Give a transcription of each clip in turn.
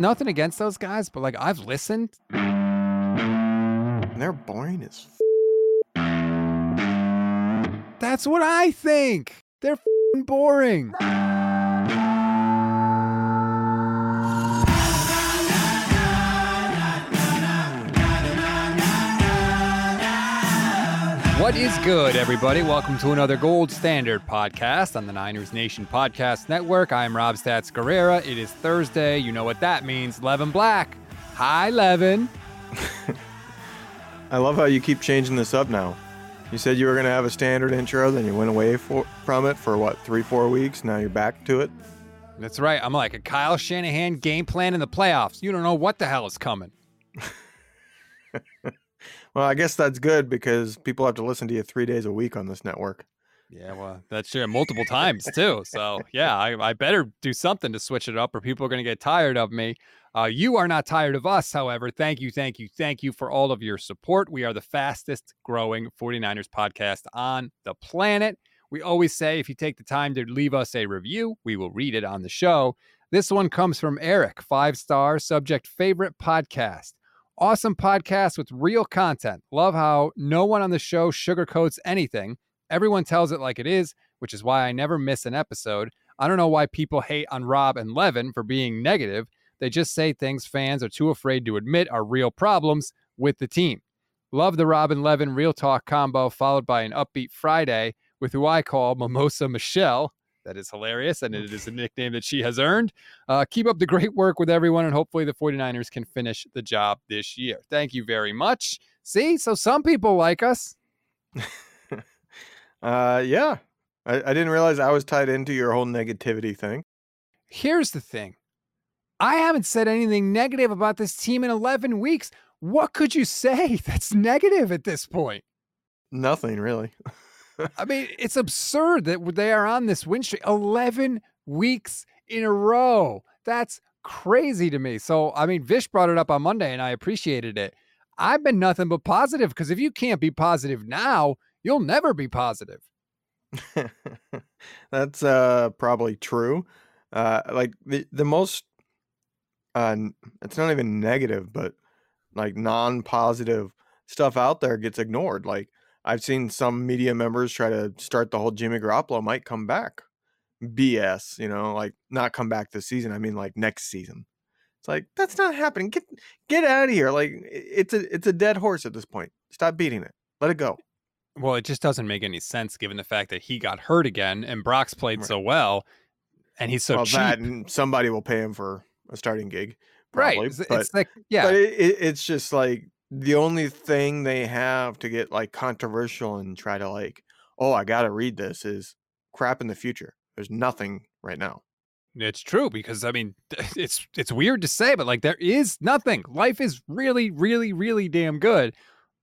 nothing against those guys, but like I've listened. They're boring as. F- That's what I think. They're boring. What is good, everybody? Welcome to another Gold Standard podcast on the Niners Nation Podcast Network. I am Rob Stats Guerrera. It is Thursday. You know what that means. Levin Black. Hi, Levin. I love how you keep changing this up now. You said you were going to have a standard intro, then you went away for, from it for what, three, four weeks? Now you're back to it? That's right. I'm like a Kyle Shanahan game plan in the playoffs. You don't know what the hell is coming. Well, I guess that's good because people have to listen to you three days a week on this network. Yeah, well, that's true. Multiple times too. So yeah, I, I better do something to switch it up, or people are going to get tired of me. Uh, you are not tired of us, however. Thank you, thank you, thank you for all of your support. We are the fastest growing 49ers podcast on the planet. We always say if you take the time to leave us a review, we will read it on the show. This one comes from Eric, five star subject favorite podcast. Awesome podcast with real content. Love how no one on the show sugarcoats anything. Everyone tells it like it is, which is why I never miss an episode. I don't know why people hate on Rob and Levin for being negative. They just say things fans are too afraid to admit are real problems with the team. Love the Rob and Levin real talk combo, followed by an upbeat Friday with who I call Mimosa Michelle. That is hilarious, and it is a nickname that she has earned. Uh, keep up the great work with everyone, and hopefully the 49ers can finish the job this year. Thank you very much. See, so some people like us. Uh, yeah. I, I didn't realize I was tied into your whole negativity thing. Here's the thing I haven't said anything negative about this team in 11 weeks. What could you say that's negative at this point? Nothing really. I mean, it's absurd that they are on this win streak 11 weeks in a row. That's crazy to me. So, I mean, Vish brought it up on Monday and I appreciated it. I've been nothing but positive because if you can't be positive now, you'll never be positive. That's uh probably true. Uh like the the most uh it's not even negative, but like non-positive stuff out there gets ignored. Like I've seen some media members try to start the whole Jimmy Garoppolo might come back. BS, you know, like not come back this season. I mean like next season. It's like that's not happening. Get get out of here. Like it's a it's a dead horse at this point. Stop beating it. Let it go. Well, it just doesn't make any sense given the fact that he got hurt again and Brock's played Right. so well and he's so well, cheap. that and somebody will pay him for a starting gig. right. It's, but it's like, yeah. but it, it, it's just like the only thing they have to get like controversial and try to like, oh, I gotta read this is crap in the future. There's nothing right now. It's true because I mean it's it's weird to say, but like there is nothing. Life is really, really, really damn good.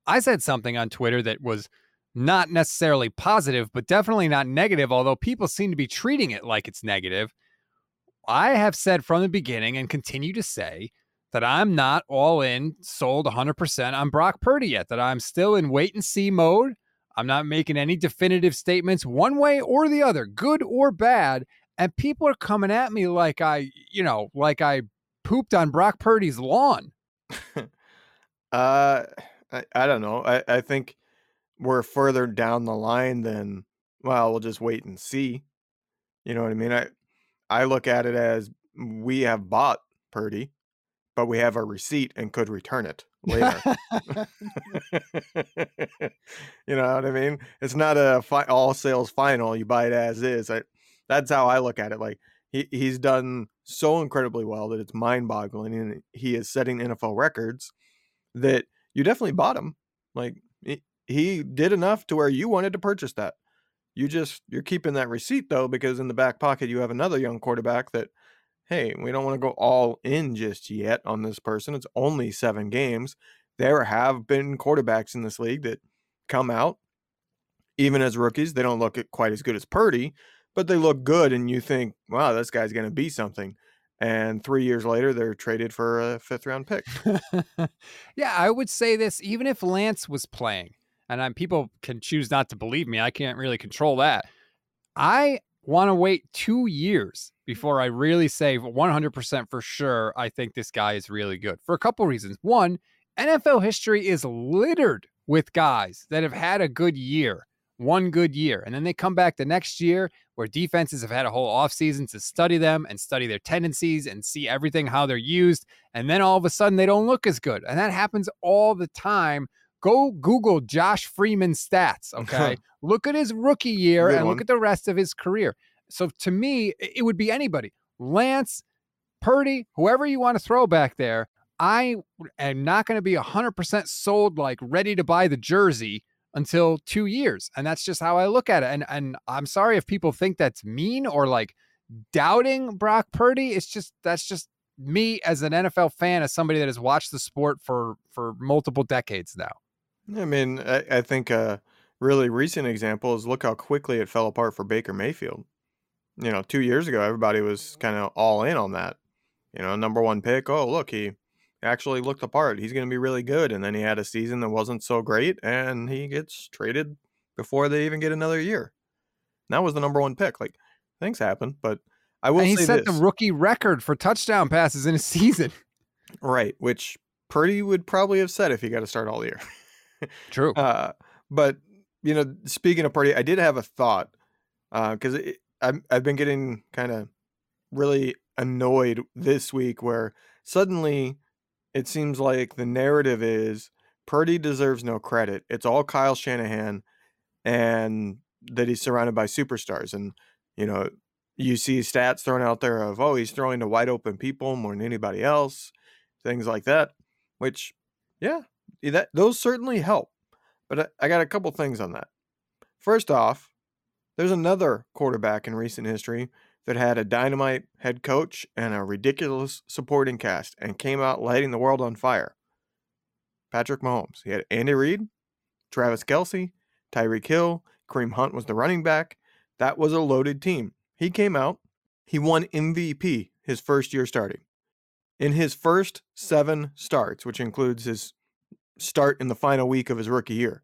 I said something on Twitter that was not necessarily positive, but definitely not negative, although people seem to be treating it like it's negative. I have said from the beginning and continue to say that I'm not all in, sold 100% on Brock Purdy yet, that I'm still in wait and see mode. I'm not making any definitive statements one way or the other, good or bad and people are coming at me like I, you know, like I pooped on Brock Purdy's lawn. Uh, I, I don't know. I, I think we're further down the line than well, we'll just wait and see. You know what I mean? I I look at it as we have bought Purdy, but we have a receipt and could return it later. you know what I mean? It's not a fi- all sales final. You buy it as is. I, that's how I look at it. Like he, he's done so incredibly well that it's mind boggling, and he is setting NFL records that you definitely bought him. Like he, he did enough to where you wanted to purchase that. You just you're keeping that receipt though because in the back pocket you have another young quarterback that hey, we don't want to go all in just yet on this person. It's only 7 games. There have been quarterbacks in this league that come out even as rookies, they don't look quite as good as Purdy, but they look good and you think, "Wow, this guy's going to be something." And 3 years later they're traded for a 5th round pick. yeah, I would say this even if Lance was playing, and i people can choose not to believe me, I can't really control that. I want to wait two years mm. before I really say 100% for sure I think this guy is really good for a couple reasons. One, NFL history is littered with guys that have had a good year, one good year, and then they come back the next year where defenses have had a whole offseason to study them and study their tendencies and see everything how they're used, and then all of a sudden they don't look as good. And that happens all the time. Go Google Josh Freeman stats, okay? look at his rookie year Good and one. look at the rest of his career. So to me, it would be anybody. Lance, Purdy, whoever you want to throw back there, I am not going to be 100% sold, like ready to buy the jersey until two years. And that's just how I look at it. And, and I'm sorry if people think that's mean or like doubting Brock Purdy. It's just, that's just me as an NFL fan, as somebody that has watched the sport for, for multiple decades now. I mean, I, I think a really recent example is look how quickly it fell apart for Baker Mayfield. You know, two years ago, everybody was kind of all in on that. You know, number one pick. Oh, look, he actually looked apart. He's going to be really good. And then he had a season that wasn't so great, and he gets traded before they even get another year. And that was the number one pick. Like, things happen, but I will and he set this. the rookie record for touchdown passes in a season. right, which Purdy would probably have said if he got to start all year. True. Uh, but you know, speaking of Purdy, I did have a thought because uh, I've I've been getting kind of really annoyed this week where suddenly it seems like the narrative is Purdy deserves no credit. It's all Kyle Shanahan and that he's surrounded by superstars. And, you know, you see stats thrown out there of, oh, he's throwing to wide open people more than anybody else, things like that, which, yeah, that those certainly help. But I, I got a couple things on that. First off, there's another quarterback in recent history that had a dynamite head coach and a ridiculous supporting cast and came out lighting the world on fire. Patrick Mahomes. He had Andy Reid, Travis Kelce, Tyreek Hill, Kareem Hunt was the running back. That was a loaded team. He came out, he won MVP his first year starting. In his first seven starts, which includes his start in the final week of his rookie year,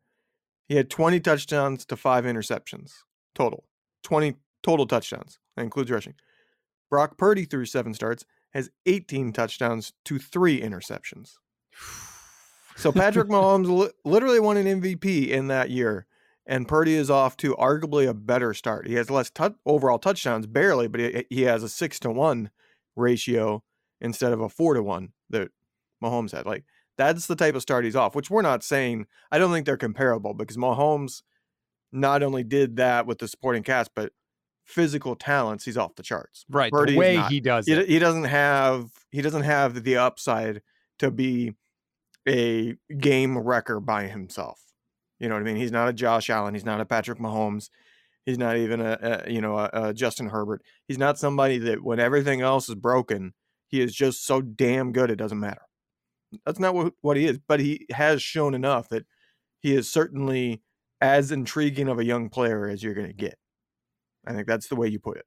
he had 20 touchdowns to five interceptions total. 20 total touchdowns. That includes rushing. Brock Purdy, through seven starts, has 18 touchdowns to three interceptions. So Patrick Mahomes li- literally won an MVP in that year, and Purdy is off to arguably a better start. He has less tou- overall touchdowns, barely, but he, he has a six to one ratio instead of a four to one that Mahomes had. Like that's the type of start he's off, which we're not saying. I don't think they're comparable because Mahomes not only did that with the supporting cast, but physical talents, he's off the charts. Right. Purdy the way not. he does He, it. he doesn't have he doesn't have the upside to be a game wrecker by himself. You know what I mean? He's not a Josh Allen. He's not a Patrick Mahomes. He's not even a, a you know a, a Justin Herbert. He's not somebody that when everything else is broken, he is just so damn good it doesn't matter. That's not what, what he is. But he has shown enough that he is certainly as intriguing of a young player as you're going to get. I think that's the way you put it.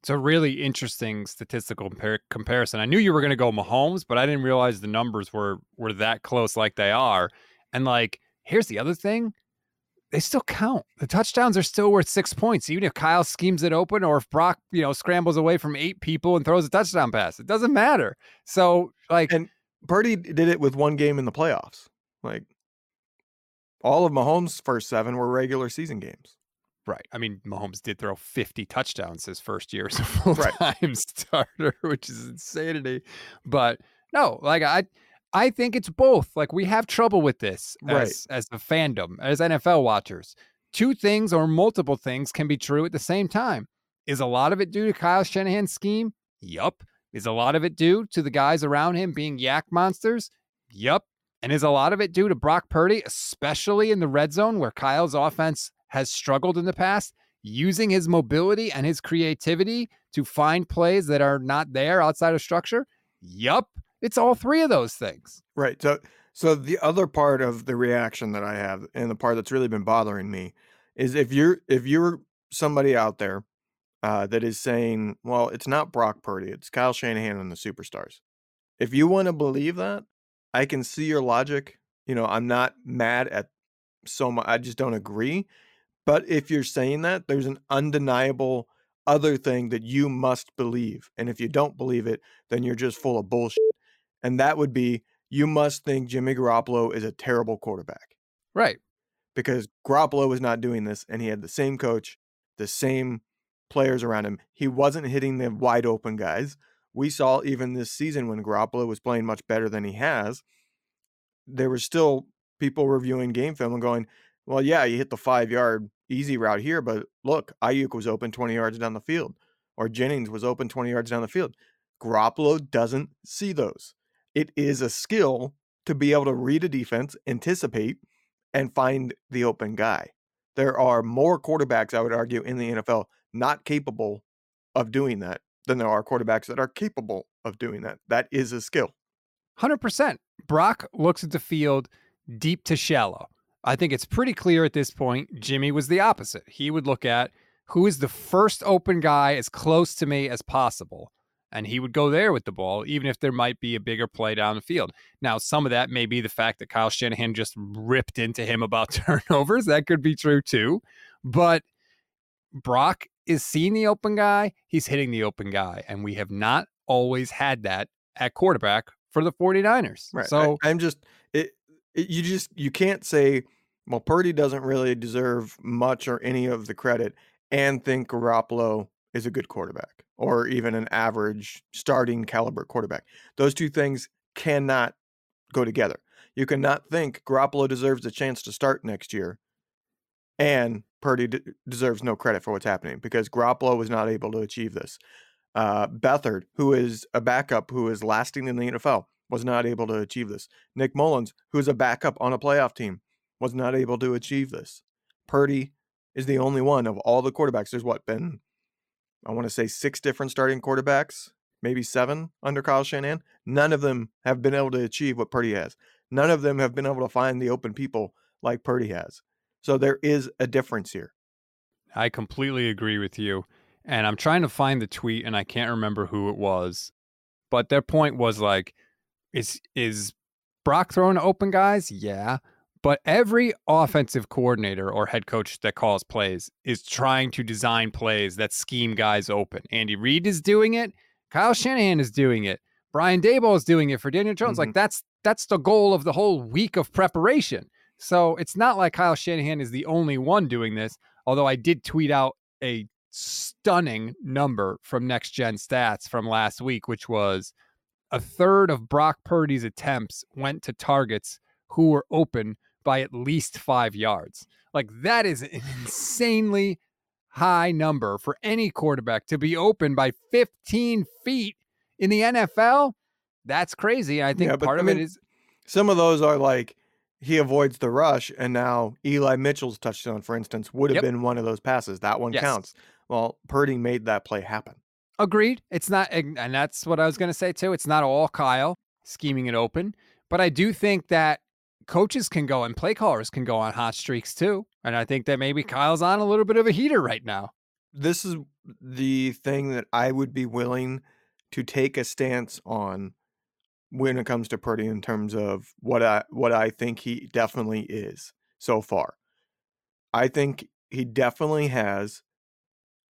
It's a really interesting statistical compar- comparison. I knew you were going to go Mahomes, but I didn't realize the numbers were were that close like they are. And like, here's the other thing: they still count. The touchdowns are still worth six points, even if Kyle schemes it open or if Brock, you know, scrambles away from eight people and throws a touchdown pass. It doesn't matter. So, like, And Purdy did it with one game in the playoffs. Like all of Mahomes' first seven were regular season games. Right. I mean, Mahomes did throw 50 touchdowns his first year as a full Right. time starter, which is insanity. But no, like I I think it's both. Like we have trouble with this Right. as as a fandom, as NFL watchers. Two things or multiple things can be true at the same time. Is a lot of it due to Kyle Shanahan's scheme? Yup. Is a lot of it due to the guys around him being YAC monsters? Yup. And is a lot of it due to Brock Purdy, especially in the red zone where Kyle's offense has struggled in the past, using his mobility and his creativity to find plays that are not there outside of structure? Yup. It's all three of those things. Right. So so the other part of the reaction that I have and the part that's really been bothering me is if you're if you're somebody out there uh, that is saying, well, it's not Brock Purdy, it's Kyle Shanahan and the superstars. If you want to believe that, I can see your logic. You know, I'm not mad at so much. I just don't agree. But if you're saying that, there's an undeniable other thing that you must believe. And if you don't believe it, then you're just full of bullshit. And that would be you must think Jimmy Garoppolo is a terrible quarterback. Right. Because Garoppolo was not doing this and he had the same coach, the same players around him. He wasn't hitting the wide open guys. We saw even this season when Garoppolo was playing much better than he has, there were still people reviewing game film and going, well, yeah, you hit the five yard easy route here, but look, Aiyuk was open 20 yards down the field, or Jennings was open 20 yards down the field. Garoppolo doesn't see those. It is a skill to be able to read a defense, anticipate, and find the open guy. There are more quarterbacks, I would argue, in the NFL not capable of doing that than there are quarterbacks that are capable of doing that. That is a skill. 100%. Brock looks at the field deep to shallow. I think it's pretty clear at this point, Jimmy was the opposite. He would look at who is the first open guy as close to me as possible. And he would go there with the ball, even if there might be a bigger play down the field. Now, some of that may be the fact that Kyle Shanahan just ripped into him about turnovers. That could be true too. But Brock is seeing the open guy, he's hitting the open guy. And we have not always had that at quarterback for the 49ers. Right. So I, am just it, it, you just you can't say well Purdy doesn't really deserve much or any of the credit and think Garoppolo is a good quarterback or even an average starting caliber quarterback. Those two things cannot go together. You cannot think Garoppolo deserves a chance to start next year and Purdy deserves no credit for what's happening because Garoppolo was not able to achieve this. Uh, Beathard, who is a backup who is lasting in the NFL, was not able to achieve this. Nick Mullens, who is a backup on a playoff team, was not able to achieve this. Purdy is the only one of all the quarterbacks. There's what been, I want to say six different starting quarterbacks, maybe seven under Kyle Shanahan. None of them have been able to achieve what Purdy has. None of them have been able to find the open people like Purdy has. So there is a difference here. I completely agree with you. And I'm trying to find the tweet and I can't remember who it was. But their point was like, is is Brock throwing open guys? Yeah. But every offensive coordinator or head coach that calls plays is trying to design plays that scheme guys open. Andy Reid is doing it. Kyle Shanahan is doing it. Brian Daboll is doing it for Daniel Jones. Mm-hmm. Like that's that's the goal of the whole week of preparation. So it's not like Kyle Shanahan is the only one doing this. Although I did tweet out a stunning number from Next Gen Stats from last week, which was a third of Brock Purdy's attempts went to targets who were open by at least five yards. Like that is an insanely high number for any quarterback to be open by 15 feet in the NFL. That's crazy. I think yeah, part I of mean, it is some of those are like he avoids the rush, and now Eli Mitchell's touchdown, for instance, would have yep. been one of those passes. That one yes. counts. Well, Purdy made that play happen. Agreed. It's not, and that's what I was going to say too. It's not all Kyle scheming it open, but I do think that coaches can go and play callers can go on hot streaks too. And I think that maybe Kyle's on a little bit of a heater right now. This is the thing that I would be willing to take a stance on when it comes to Purdy in terms of what I what I think he definitely is so far. I think he definitely has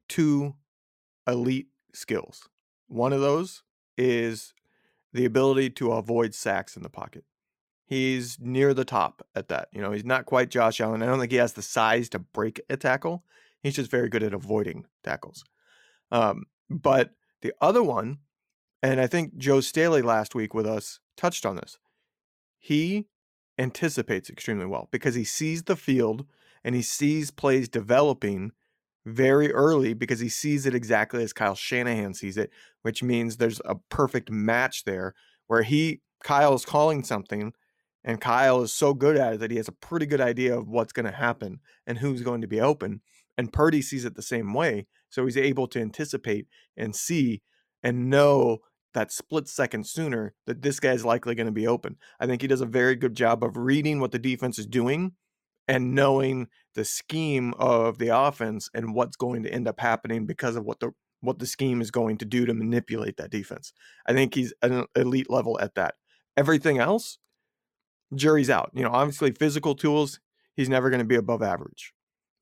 two elite skills. One of those is the ability to avoid sacks in the pocket. He's near the top at that. You know, he's not quite Josh Allen. I don't think he has the size to break a tackle. He's just very good at avoiding tackles. Um, but the other one and I think Joe Staley last week with us touched on this. He anticipates extremely well because he sees the field and he sees plays developing very early because he sees it exactly as Kyle Shanahan sees it, which means there's a perfect match there where he Kyle is calling something and Kyle is so good at it that he has a pretty good idea of what's going to happen and who's going to be open. And Purdy sees it the same way. So he's able to anticipate and see and know that split second sooner that this guy's likely going to be open. I think he does a very good job of reading what the defense is doing and knowing the scheme of the offense and what's going to end up happening because of what the what the scheme is going to do to manipulate that defense. I think he's an elite level at that. Everything else, jury's out. You know, obviously physical tools, he's never going to be above average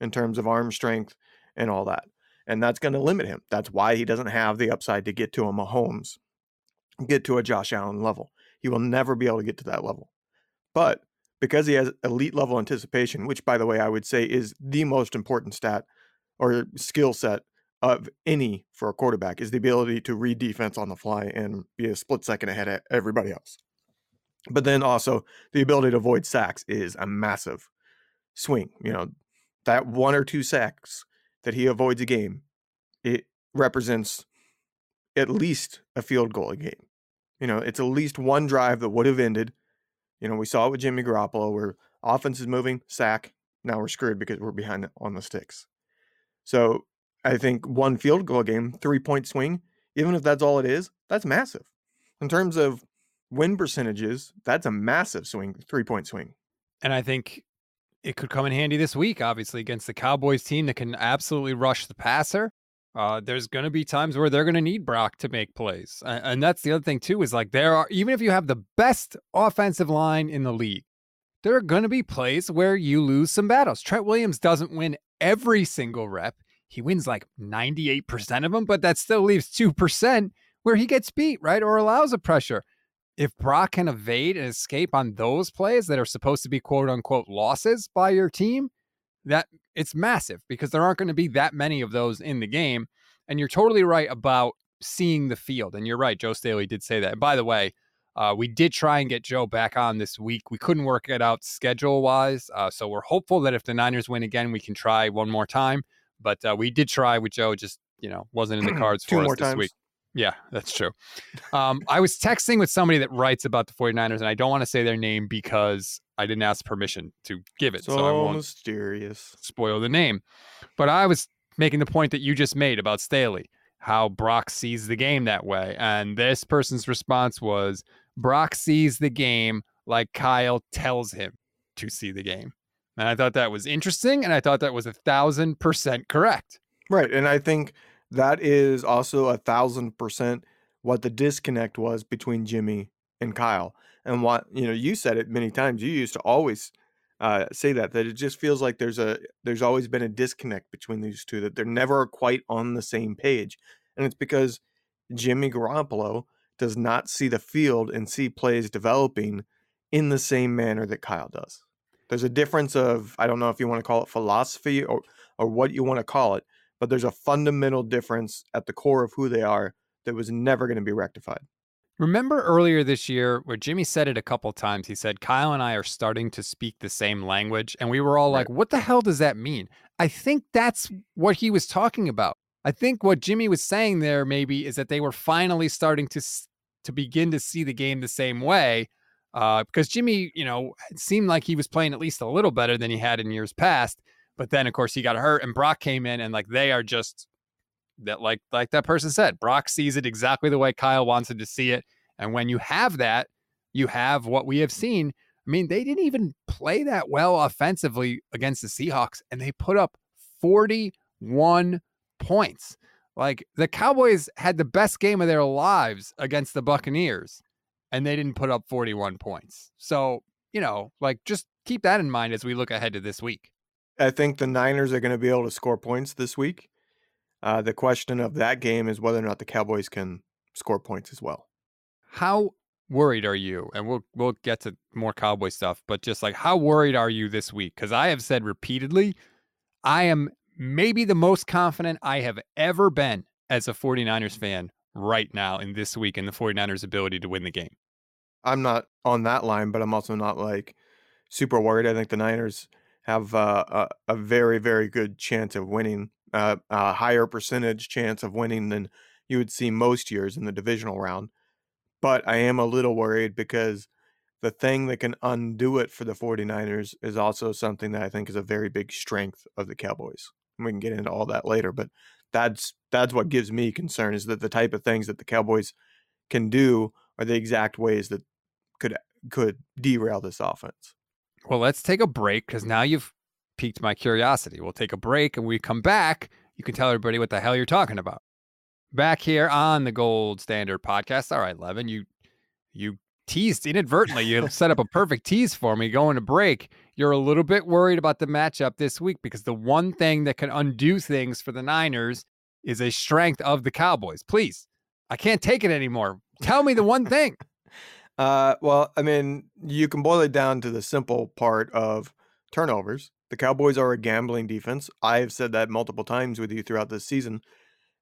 in terms of arm strength and all that. And that's going to limit him. That's why he doesn't have the upside to get to a Mahomes, get to a Josh Allen level. He will never be able to get to that level. But because he has elite level anticipation, which by the way, I would say is the most important stat or skill set of any for a quarterback is the ability to read defense on the fly and be a split second ahead of everybody else. But then also the ability to avoid sacks is a massive swing. You know, that one or two sacks that he avoids a game, it represents at least a field goal a game. You know, it's at least one drive that would have ended. You know, we saw it with Jimmy Garoppolo where offense is moving, sack. Now we're screwed because we're behind on the sticks. So I think one field goal game, three point swing, even if that's all it is, that's massive. In terms of win percentages, that's a massive swing, three point swing. And I think it could come in handy this week, obviously, against the Cowboys team that can absolutely rush the passer. Uh, there's going to be times where they're going to need Brock to make plays. And, and that's the other thing, too, is like there are, even if you have the best offensive line in the league, there are going to be plays where you lose some battles. Trent Williams doesn't win every single rep. He wins like 98% of them, but that still leaves 2% where he gets beat, right? Or allows a pressure if Brock can evade and escape on those plays that are supposed to be quote unquote losses by your team, that it's massive because there aren't going to be that many of those in the game. And you're totally right about seeing the field. And you're right, Joe Staley did say that. And by the way, uh, we did try and get Joe back on this week. We couldn't work it out schedule wise. Uh, so we're hopeful that if the Niners win again, we can try one more time. But uh, we did try with Joe, just, you know, wasn't in the cards for us this times. week. Yeah, that's true. Um, I was texting with somebody that writes about the 49ers, and I don't want to say their name because I didn't ask permission to give it. So, so I won't mysterious. spoil the name. But I was making the point that you just made about Staley, how Brock sees the game that way. And this person's response was Brock sees the game like Kyle tells him to see the game. And I thought that was interesting. And I thought that was a thousand percent correct. Right. And I think that is also a thousand percent what the disconnect was between Jimmy and Kyle. And what you know, you said it many times. You used to always uh, say that that it just feels like there's a there's always been a disconnect between these two that they're never quite on the same page, and it's because Jimmy Garoppolo does not see the field and see plays developing in the same manner that Kyle does. There's a difference of I don't know if you want to call it philosophy or or what you want to call it, but there's a fundamental difference at the core of who they are that was never going to be rectified. Remember earlier this year where Jimmy said it a couple times? He said, Kyle and I are starting to speak the same language. And we were all Right. like, what the hell does that mean? I think that's what he was talking about. I think what Jimmy was saying there maybe is that they were finally starting to to begin to see the game the same way. Uh, because Jimmy, you know, it seemed like he was playing at least a little better than he had in years past. But then, of course, he got hurt, and Brock came in, and like they are just that like like that person said brock sees it exactly the way kyle wants him to see it and when you have that you have what we have seen. I mean they didn't even play that well offensively against the seahawks and they put up 41 points. Like the cowboys had the best game of their lives against the buccaneers and they didn't put up 41 points. So you know like just keep that in mind as we look ahead to this week I think the Niners are going to be able to score points this week. Uh, the question of that game is whether or not the Cowboys can score points as well. how worried are you and we'll we'll get to more cowboy stuff but just like how worried are you this week because i have said repeatedly i am maybe the most confident i have ever been as a 49ers fan right now in this week in the 49ers ability to win the game I'm not on that line, but I'm also not like super worried. I think the Niners have uh, a, a very, very good chance of winning, uh, a higher percentage chance of winning than you would see most years in the divisional round. But I am a little worried because the thing that can undo it for the 49ers is also something that I think is a very big strength of the Cowboys. And we can get into all that later, but that's that's what gives me concern is that the type of things that the Cowboys can do are the exact ways that could could derail this offense. Well let's take a break because now you've piqued my curiosity we'll take a break and we come back you can tell everybody what the hell you're talking about back here on the gold standard podcast all right levin you you teased inadvertently you set up a perfect tease for me going to break you're a little bit worried about the matchup this week because the one thing that can undo things for the niners is a strength of the Cowboys. Please, I can't take it anymore. Tell me the one thing. Uh, well, I mean, you can boil it down to the simple part of turnovers. The Cowboys are a gambling defense. I've said that multiple times with you throughout this season.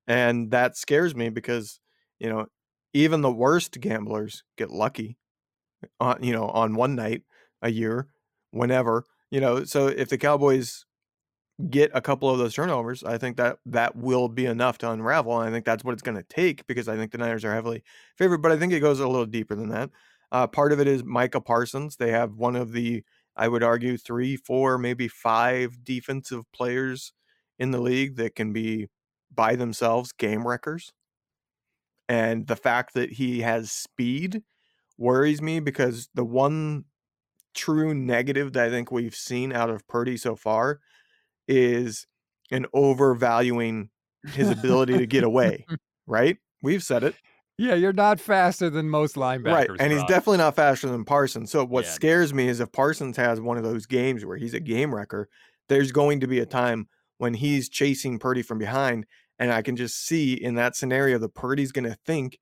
And that scares me because, you know, even the worst gamblers get lucky on, you know, on one night a year, whenever, you know. So if the Cowboys get a couple of those turnovers, I think that that will be enough to unravel. And I think that's what it's going to take because I think the Niners are heavily favored. But I think it goes a little deeper than that. Uh, part of it is Micah Parsons. They have one of the, I would argue, three, four, maybe five defensive players in the league that can be by themselves game wreckers. And the fact that he has speed worries me because the one true negative that I think we've seen out of Purdy so far is an overvaluing his ability to get away, right? We've said it. Yeah, you're not faster than most linebackers. Right. And he's definitely not faster than Parsons. So what Yeah. scares me is if Parsons has one of those games where he's a game wrecker, there's going to be a time when he's chasing Purdy from behind. And I can just see in that scenario the Purdy's going to think,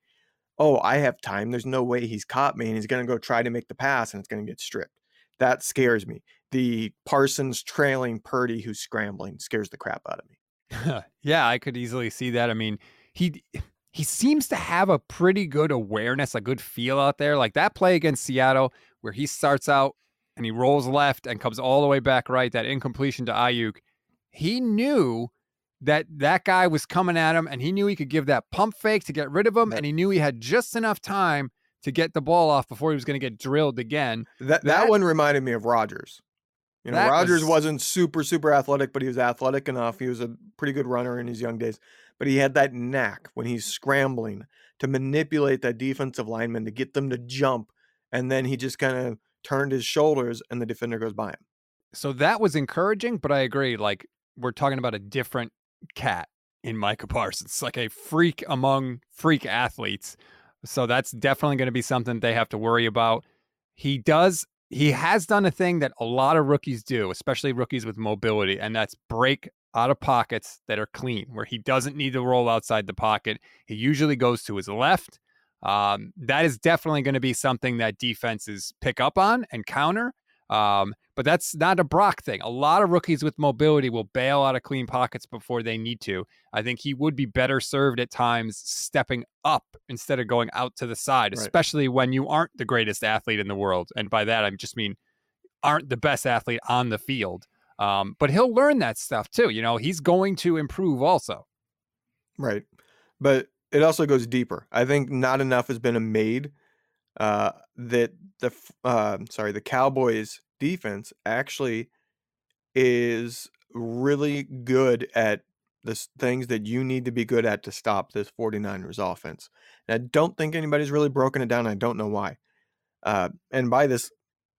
oh, I have time. There's no way he's caught me. And he's going to go try to make the pass and it's going to get stripped. That scares me. The Parsons trailing Purdy who's scrambling scares the crap out of me. yeah, I could easily see that. I mean, he he seems to have a pretty good awareness, a good feel out there. Like that play against Seattle, where he starts out and he rolls left and comes all the way back right, that incompletion to Aiyuk. He knew that that guy was coming at him and he knew he could give that pump fake to get rid of him. And he knew he had just enough time to get the ball off before he was going to get drilled again. That, that That- one reminded me of Rodgers. You know, That Rodgers was- wasn't super super athletic, but he was athletic enough. He was a pretty good runner in his young days. But he had that knack when he's scrambling to manipulate that defensive lineman to get them to jump, and then he just kind of turned his shoulders, and the defender goes by him. So that was encouraging, but I agree. Like we're talking about a different cat in Micah Parsons, It's like a freak among freak athletes. So that's definitely going to be something they have to worry about. He does, he has done a thing that a lot of rookies do, especially rookies with mobility, and that's break out of pockets that are clean, where he doesn't need to roll outside the pocket. He usually goes to his left. Um, that is definitely going to be something that defenses pick up on and counter. Um, but that's not a Brock thing. A lot of rookies with mobility will bail out of clean pockets before they need to. I think he would be better served at times stepping up instead of going out to the side, Right. especially when you aren't the greatest athlete in the world. And by that, I just mean aren't the best athlete on the field. Um, but he'll learn that stuff too. You know, he's going to improve also. Right. But it also goes deeper. I think not enough has been made uh, that the uh, sorry the Cowboys defense actually is really good at the things that you need to be good at to stop this 49ers offense. And I don't think anybody's really broken it down. I don't know why. Uh, and by this,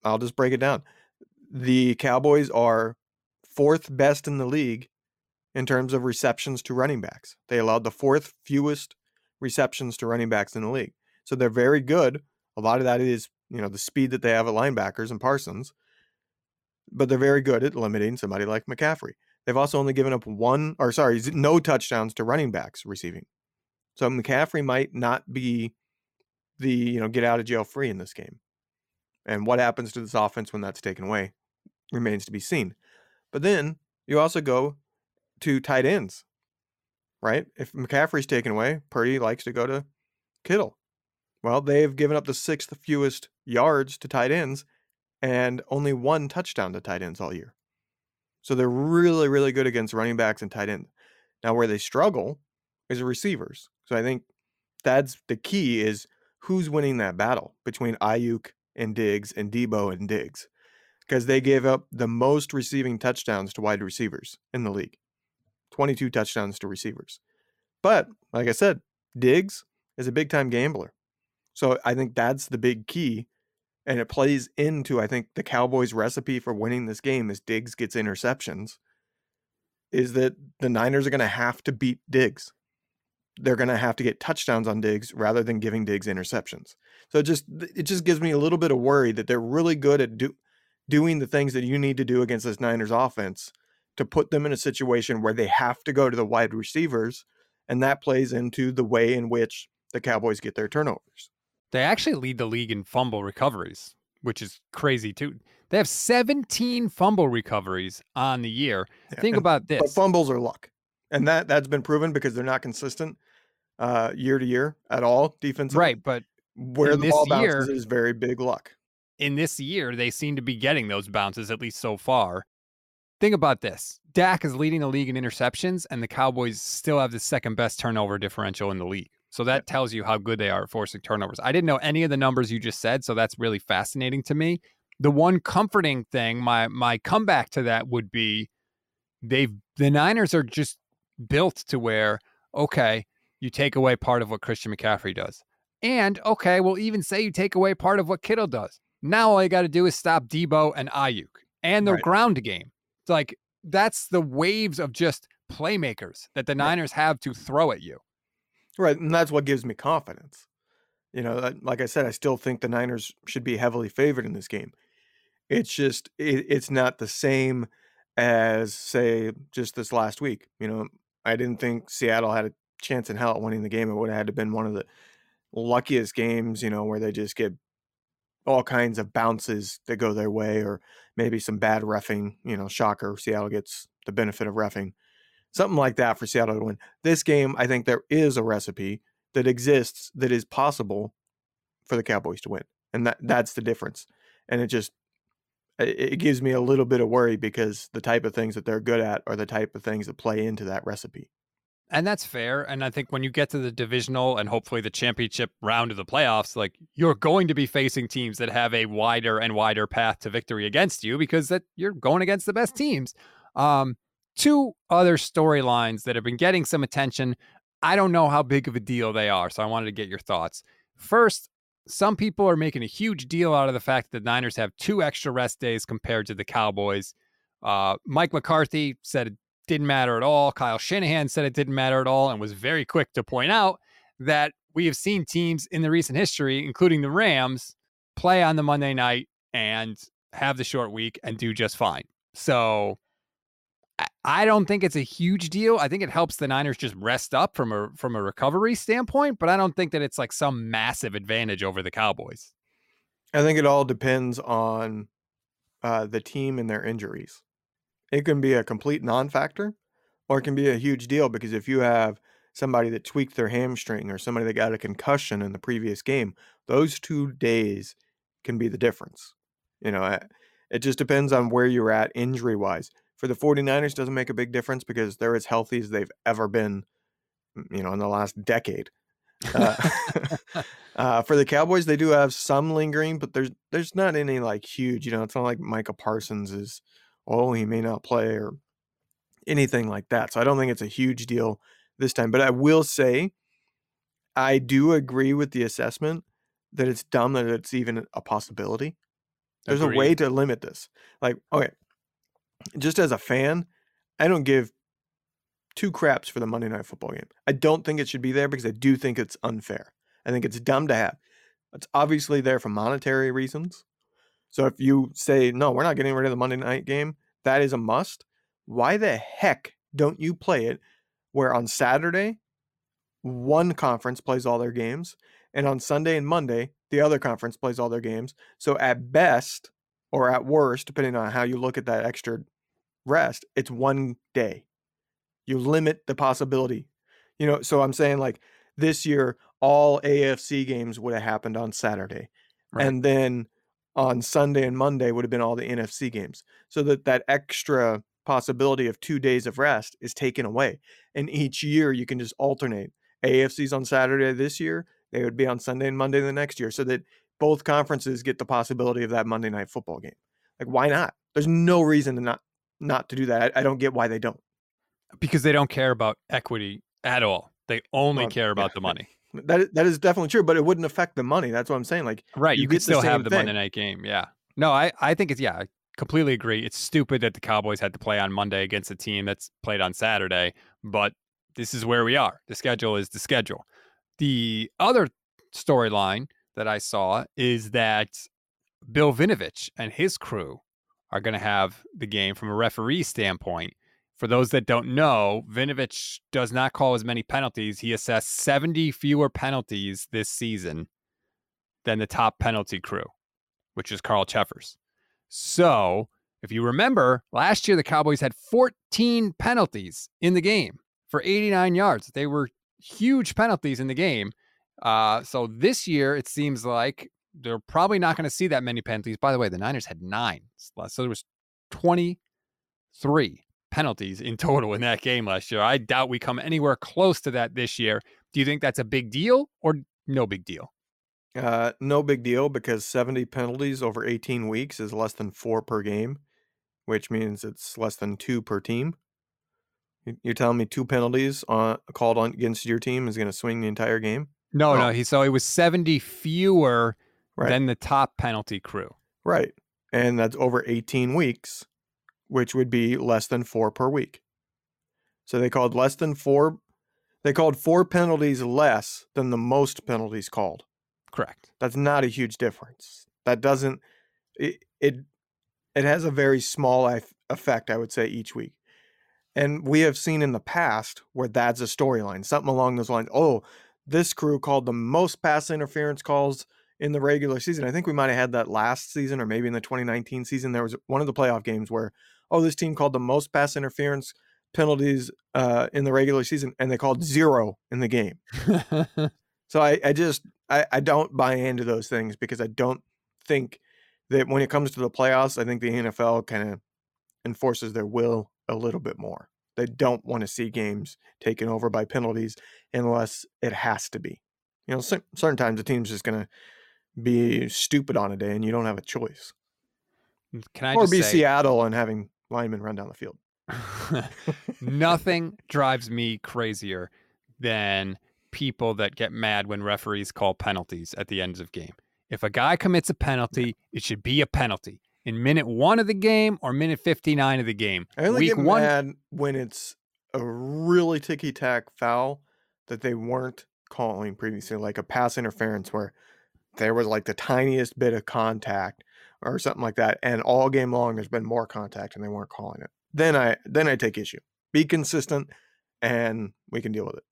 I'll just break it down. The Cowboys are fourth best in the league in terms of receptions to running backs. They allowed the fourth fewest receptions to running backs in the league. So they're very good. A lot of that is, you know, the speed that they have at linebackers and Parsons. But they're very good at limiting somebody like McCaffrey. They've also only given up one or sorry, no touchdowns to running backs receiving. So McCaffrey might not be the, you know, get out of jail free in this game. And what happens to this offense when that's taken away remains to be seen. But then you also go to tight ends, right? If McCaffrey's taken away, Purdy likes to go to Kittle. Well, they've given up the sixth fewest yards to tight ends and only one touchdown to tight ends all year. So they're really, really good against running backs and tight ends. Now, where they struggle is receivers. So I think that's the key is who's winning that battle between Aiyuk and Diggs and Deebo and Diggs. Because they gave up the most receiving touchdowns to wide receivers in the league. 22 touchdowns to receivers. But like I said, Diggs is a big time gambler. So I think that's the big key. And it plays into, I think, the Cowboys' recipe for winning this game is Diggs gets interceptions. Is that the Niners are going to have to beat Diggs. They're going to have to get touchdowns on Diggs rather than giving Diggs interceptions. So it just it just gives me a little bit of worry that they're really good at do, doing the things that you need to do against this Niners offense to put them in a situation where they have to go to the wide receivers And that plays into the way in which the Cowboys get their turnovers. They actually lead the league in fumble recoveries, which is crazy too. They have 17 fumble recoveries on the year. Yeah, Think about this. But fumbles are luck. And that that's been proven because they're not consistent uh, year to year at all defensively. Right, but where the ball bounces year, is very big luck. In this year, they seem to be getting those bounces at least so far. Think about this. Dak is leading the league in interceptions, and the Cowboys still have the second best turnover differential in the league. So that tells you how good they are at forcing turnovers. I didn't know any of the numbers you just said, so that's really fascinating to me. The one comforting thing, my my comeback to that would be they've the Niners are just built to where, okay, you take away part of what Christian McCaffrey does. And okay, we'll even say you take away part of what Kittle does. Now all you got to do is stop Deebo and Aiyuk and the right. ground game. It's like that's the waves of just playmakers that the Niners have to throw at you. Right, and that's what gives me confidence. You know, uh, like I said, I still think the Niners should be heavily favored in this game. It's just it, it's not the same as say just this last week. You know, I didn't think Seattle had a chance in hell at winning the game. It would have had to been one of the luckiest games, you know, where they just get all kinds of bounces that go their way, or maybe some bad refing. You know, shocker, Seattle gets the benefit of refing, something like that for Seattle to win. This game, I think there is a recipe that exists that is possible for the Cowboys to win, and that that's the difference. And it just it gives me a little bit of worry because the type of things that they're good at are the type of things that play into that recipe. And that's fair. And I think when you get to the divisional and hopefully the championship round of the playoffs, like you're going to be facing teams that have a wider and wider path to victory against you because that you're going against the best teams. Um, two other storylines that have been getting some attention. I don't know how big of a deal they are, so I wanted to get your thoughts. First, some people are making a huge deal out of the fact that the Niners have two extra rest days compared to the Cowboys. Uh, Mike McCarthy said it didn't matter at all. Kyle Shanahan said it didn't matter at all and was very quick to point out that we have seen teams in the recent history, including the Rams, play on the Monday night and have the short week and do just fine. So I don't think it's a huge deal. I think it helps the Niners just rest up from a from a recovery standpoint, but I don't think that it's like some massive advantage over the Cowboys. I think it all depends on uh, the team and their injuries it can be a complete non-factor or it can be a huge deal because if you have somebody that tweaked their hamstring or somebody that got a concussion in the previous game, those two days can be the difference. You know, it just depends on where you're at injury wise. For the 49ers, doesn't make a big difference because they're as healthy as they've ever been, you know, in the last decade. Uh, uh, for the Cowboys, they do have some lingering, but there's there's not any like huge. You know, it's not like Micah Parsons is oh, he may not play or anything like that. So I don't think it's a huge deal this time. But I will say, I do agree with the assessment that it's dumb that it's even a possibility. There's Agreed. a way to limit this. Like, okay, just as a fan, I don't give two craps for the Monday night football game. I don't think it should be there because I do think it's unfair. I think it's dumb to have. It's obviously there for monetary reasons. So if you say, no, we're not getting rid of the Monday night game, that is a must. Why the heck don't you play it where on Saturday, one conference plays all their games, and on Sunday and Monday, the other conference plays all their games? So at best, or at worst, depending on how you look at that extra rest, it's one day. You limit the possibility. You know, so I'm saying like this year, all AFC games would have happened on Saturday. Right. And then on Sunday and Monday would have been all the NFC games. So that that extra possibility of two days of rest is taken away. And each year you can just alternate. AFC's on Saturday this year, they would be on Sunday and Monday the next year so that both conferences get the possibility of that Monday night football game. Like why not? There's no reason to not not to do that. I, I don't get why they don't. Because they don't care about equity at all. They only care about yeah. the money. That that is definitely true, but it wouldn't affect the money. That's what I'm saying. Like, right, you, you could still the have the thing. Monday night game. Yeah. No, I I think it's yeah, I completely agree. It's stupid that the Cowboys had to play on Monday against a team that's played on Saturday, but this is where we are. The schedule is the schedule. The other storyline that I saw is that Bill Vinovich and his crew are going to have the game from a referee standpoint For those that don't know, Vinovich does not call as many penalties. He assessed 70 fewer penalties this season than the top penalty crew, which is Carl Cheffers. So, if you remember, last year the Cowboys had 14 penalties in the game for 89 yards. They were huge penalties in the game. Uh, so this year, it seems like they're probably not going to see that many penalties. By the way, the Niners had nine, so there was 23 penalties in total in that game last year. I doubt we come anywhere close to that this year. Do you think that's a big deal or no big deal? Uh, no big deal because 70 penalties over 18 weeks is less than four per game, which means it's less than two per team. You're telling me two penalties on, called on against your team is going to swing the entire game? No, oh. no. He so it was 70 fewer right. than the top penalty crew. Right. And that's over 18 weeks, which would be less than four per week. So they called less than four. They called four penalties less than the most penalties called. Correct. That's not a huge difference. That doesn't. It it, it has a very small effect, I would say, each week. And we have seen in the past where that's a storyline, something along those lines. Oh, this crew called the most pass interference calls in the regular season. I think we might have had that last season or maybe in the 2019 season. There was one of the playoff games where, oh, this team called the most pass interference penalties uh, in the regular season, and they called zero in the game. so I, I just I, I don't buy into those things because I don't think that when it comes to the playoffs, I think the NFL kind of enforces their will a little bit more. They don't want to see games taken over by penalties unless it has to be. You know, certain times the team's just going to be stupid on a day and you don't have a choice. Mm, can I or be say, Seattle and having linemen run down the field? Nothing drives me crazier than people that get mad when referees call penalties at the ends of game. If a guy commits a penalty, it should be a penalty in minute one of the game or minute 59 of the game. I only Week get one, mad when it's a really ticky tack foul that they weren't calling previously, like a pass interference where there was like the tiniest bit of contact or something like that, and all game long there's been more contact and they weren't calling it. Then I then I take issue. Be consistent, and we can deal with it.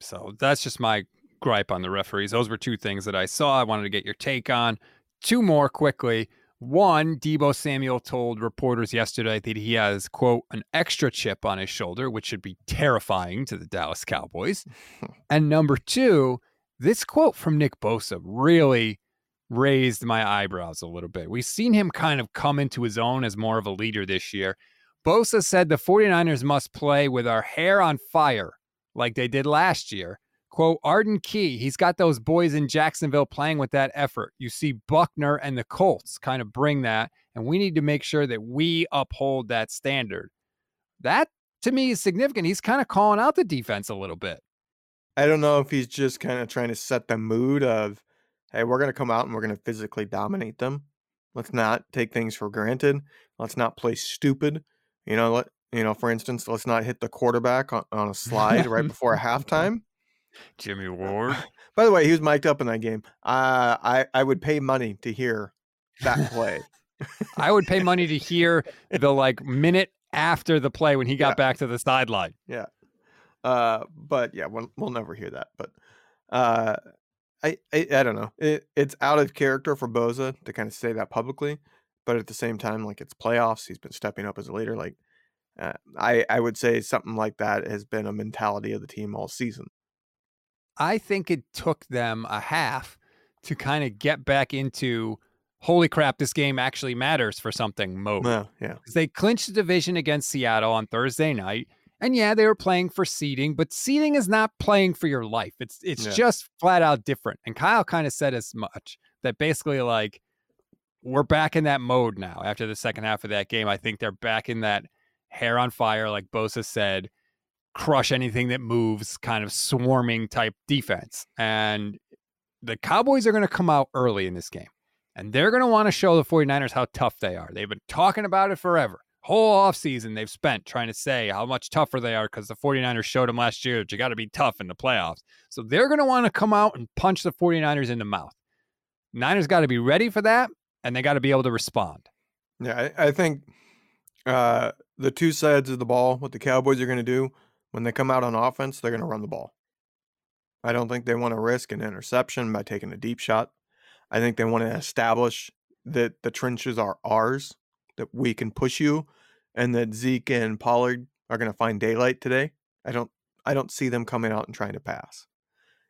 So that's just my gripe on the referees. Those were two things that I saw. I wanted to get your take on. Two more quickly. One, Deebo Samuel told reporters yesterday that he has, quote, an extra chip on his shoulder, which should be terrifying to the Dallas Cowboys. and number two, this quote from Nick Bosa really raised my eyebrows a little bit. We've seen him kind of come into his own as more of a leader this year. Bosa said the 49ers must play with our hair on fire like they did last year Quote, Arden Key, he's got those boys in Jacksonville playing with that effort. You see Buckner and the Colts kind of bring that, and we need to make sure that we uphold that standard. That to me is significant. He's kind of calling out the defense a little bit. I don't know if he's just kind of trying to set the mood of, hey, we're going to come out and we're going to physically dominate them. Let's not take things for granted. Let's not play stupid. You know, let you know, for instance, let's not hit the quarterback on, on a slide right before halftime. Jimmy Ward. By the way, he was mic'd up in that game. Uh, I I would pay money to hear that play. I would pay money to hear the like minute after the play when he got yeah. back to the sideline. Yeah. Uh, but yeah, we'll we'll never hear that. But uh, I, I I don't know. It it's out of character for Bosa to kind of say that publicly, but at the same time, like it's playoffs. He's been stepping up as a leader. Like uh, I I would say something like that has been a mentality of the team all season. I think it took them a half to kind of get back into holy crap, this game actually matters for something mode. Yeah, yeah. They clinched the division against Seattle on Thursday night. And yeah, they were playing for seeding, but seeding is not playing for your life. It's it's yeah. just flat out different. And Kyle kind of said as much that basically like we're back in that mode now after the second half of that game. I think they're back in that hair on fire, like Bosa said crush anything that moves kind of swarming type defense. And the Cowboys are going to come out early in this game. And they're going to want to show the 49ers how tough they are. They've been talking about it forever. Whole offseason they've spent trying to say how much tougher they are because the 49ers showed them last year that you got to be tough in the playoffs. So they're going to want to come out and punch the 49ers in the mouth. Niners got to be ready for that and they got to be able to respond. Yeah, I, I think uh, the two sides of the ball, what the Cowboys are going to do when they come out on offense, they're going to run the ball. I don't think they want to risk an interception by taking a deep shot. I think they want to establish that the trenches are ours, that we can push you, and that Zeke and Pollard are going to find daylight today. I don't I don't see them coming out and trying to pass.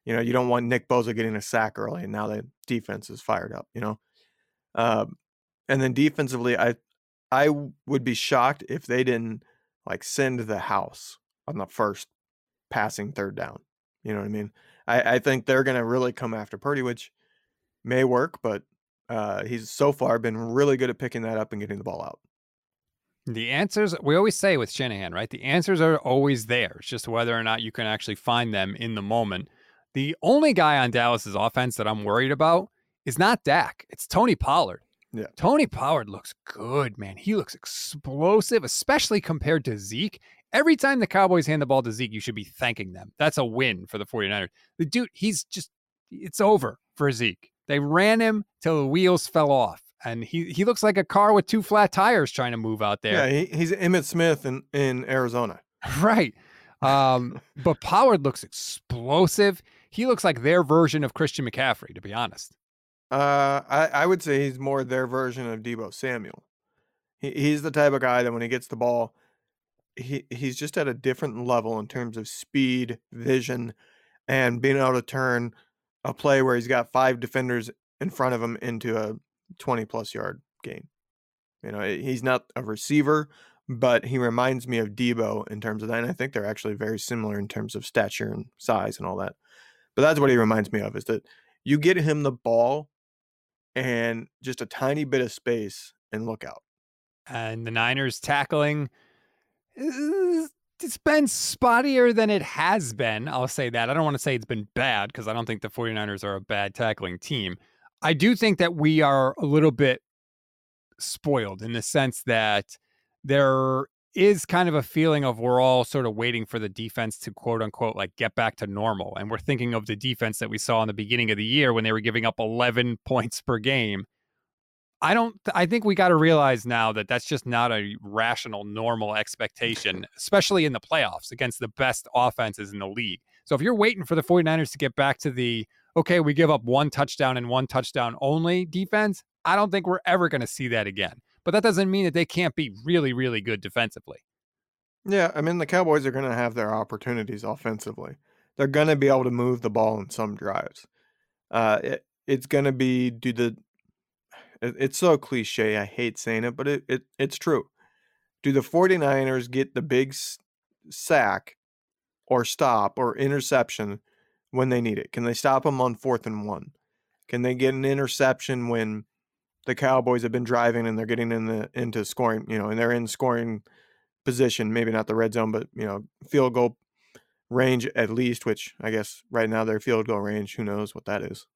You know, you don't want Nick Bosa getting a sack early, and now the defense is fired up. You know, um, and then defensively, I I would be shocked if they didn't like send the house on the first passing third down. You know what I mean? I, I think they're going to really come after Purdy, which may work, but uh, he's so far been really good at picking that up and getting the ball out. The answers we always say with Shanahan, right? The answers are always there. It's just whether or not you can actually find them in the moment. The only guy on Dallas's offense that I'm worried about is not Dak. It's Tony Pollard. Yeah. Tony Pollard looks good, man. He looks explosive, especially compared to Zeke. Every time the Cowboys hand the ball to Zeke, you should be thanking them. That's a win for the 49ers. The dude, he's just, it's over for Zeke. They ran him till the wheels fell off. And he, he looks like a car with two flat tires trying to move out there. Yeah, he, he's Emmitt Smith in, in Arizona. Right. Um, but Pollard looks explosive. He looks like their version of Christian McCaffrey, to be honest. Uh, I, I would say he's more their version of Deebo Samuel. He, he's the type of guy that when he gets the ball, he he's just at a different level in terms of speed, vision, and being able to turn a play where he's got five defenders in front of him into a 20 plus yard gain. You know, he's not a receiver, but he reminds me of Deebo in terms of that. And I think they're actually very similar in terms of stature and size and all that. But that's what he reminds me of is that you get him the ball and just a tiny bit of space and look out. And the Niners tackling it's been spottier than it has been. I'll say that. I don't want to say it's been bad because I don't think the 49ers are a bad tackling team. I do think that we are a little bit spoiled in the sense that there is kind of a feeling of we're all sort of waiting for the defense to quote unquote like get back to normal. And we're thinking of the defense that we saw in the beginning of the year when they were giving up 11 points per game. I don't, I think we got to realize now that that's just not a rational, normal expectation, especially in the playoffs against the best offenses in the league. So if you're waiting for the 49ers to get back to the, okay, we give up one touchdown and one touchdown only defense, I don't think we're ever going to see that again. But that doesn't mean that they can't be really, really good defensively. Yeah, I mean the Cowboys are going to have their opportunities offensively. They're going to be able to move the ball in some drives. Uh, it, it's going to be do the it, it's so cliche. I hate saying it, but it, it it's true. Do the 49ers get the big sack or stop or interception when they need it? Can they stop them on fourth and one? Can they get an interception when the Cowboys have been driving and they're getting in the into scoring, you know, and they're in scoring position, maybe not the red zone, but you know, field goal range at least, which I guess right now their field goal range, who knows what that is.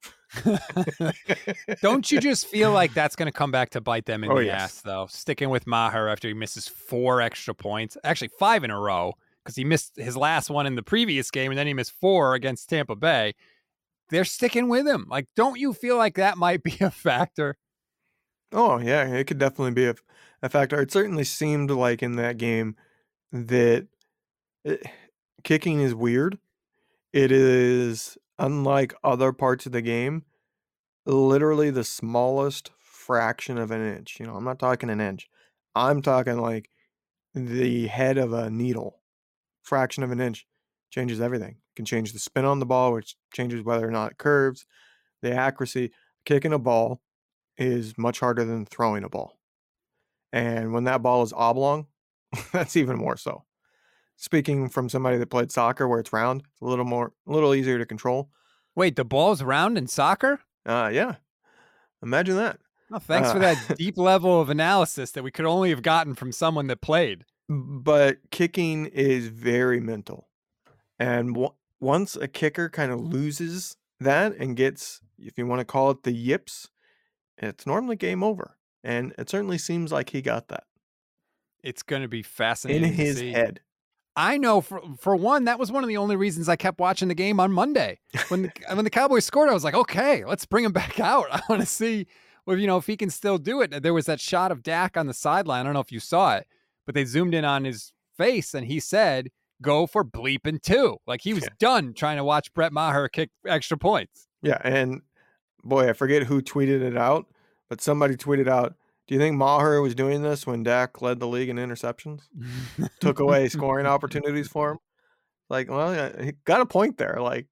Don't you just feel like that's going to come back to bite them in Oh, the yes. ass, though? Sticking with Maher after he misses four extra points, actually five in a row, because he missed his last one in the previous game and then he missed four against Tampa Bay. They're sticking with him. Like, don't you feel like that might be a factor? Oh yeah, it could definitely be a, a factor. It certainly seemed like in that game that it, kicking is weird. It is unlike other parts of the game, literally the smallest fraction of an inch. You know, I'm not talking an inch. I'm talking like the head of a needle. Fraction of an inch changes everything. Can change the spin on the ball, which changes whether or not it curves, the accuracy. Kicking a ball is much harder than throwing a ball. And when that ball is oblong, that's even more so. Speaking from somebody that played soccer where it's round, it's a little more a little easier to control. Wait, the ball's round in soccer? Uh yeah. Imagine that. Oh, thanks for Uh, that deep level of analysis that we could only have gotten from someone that played. But kicking is very mental. And w- once a kicker kind of loses that and gets if you want to call it the yips, it's normally game over. And it certainly seems like he got that It's going to be in fascinating. to his head. I know for for one, that was one of the only reasons I kept watching the game on Monday. When the, when the Cowboys scored, I was like, okay, let's bring him back out. I want to see, well, you know, if he can still do it. There was that shot of Dak on the sideline. I don't know if you saw it, but they zoomed in on his face and he said, "Go for bleeping two." Like he was Yeah. done trying to watch Brett Maher kick extra points. Yeah, and boy, I forget who tweeted it out, but somebody tweeted out, "Do you think Maher was doing this when Dak led the league in interceptions? Took away scoring opportunities for him?" Like, well, he got a point there. Like,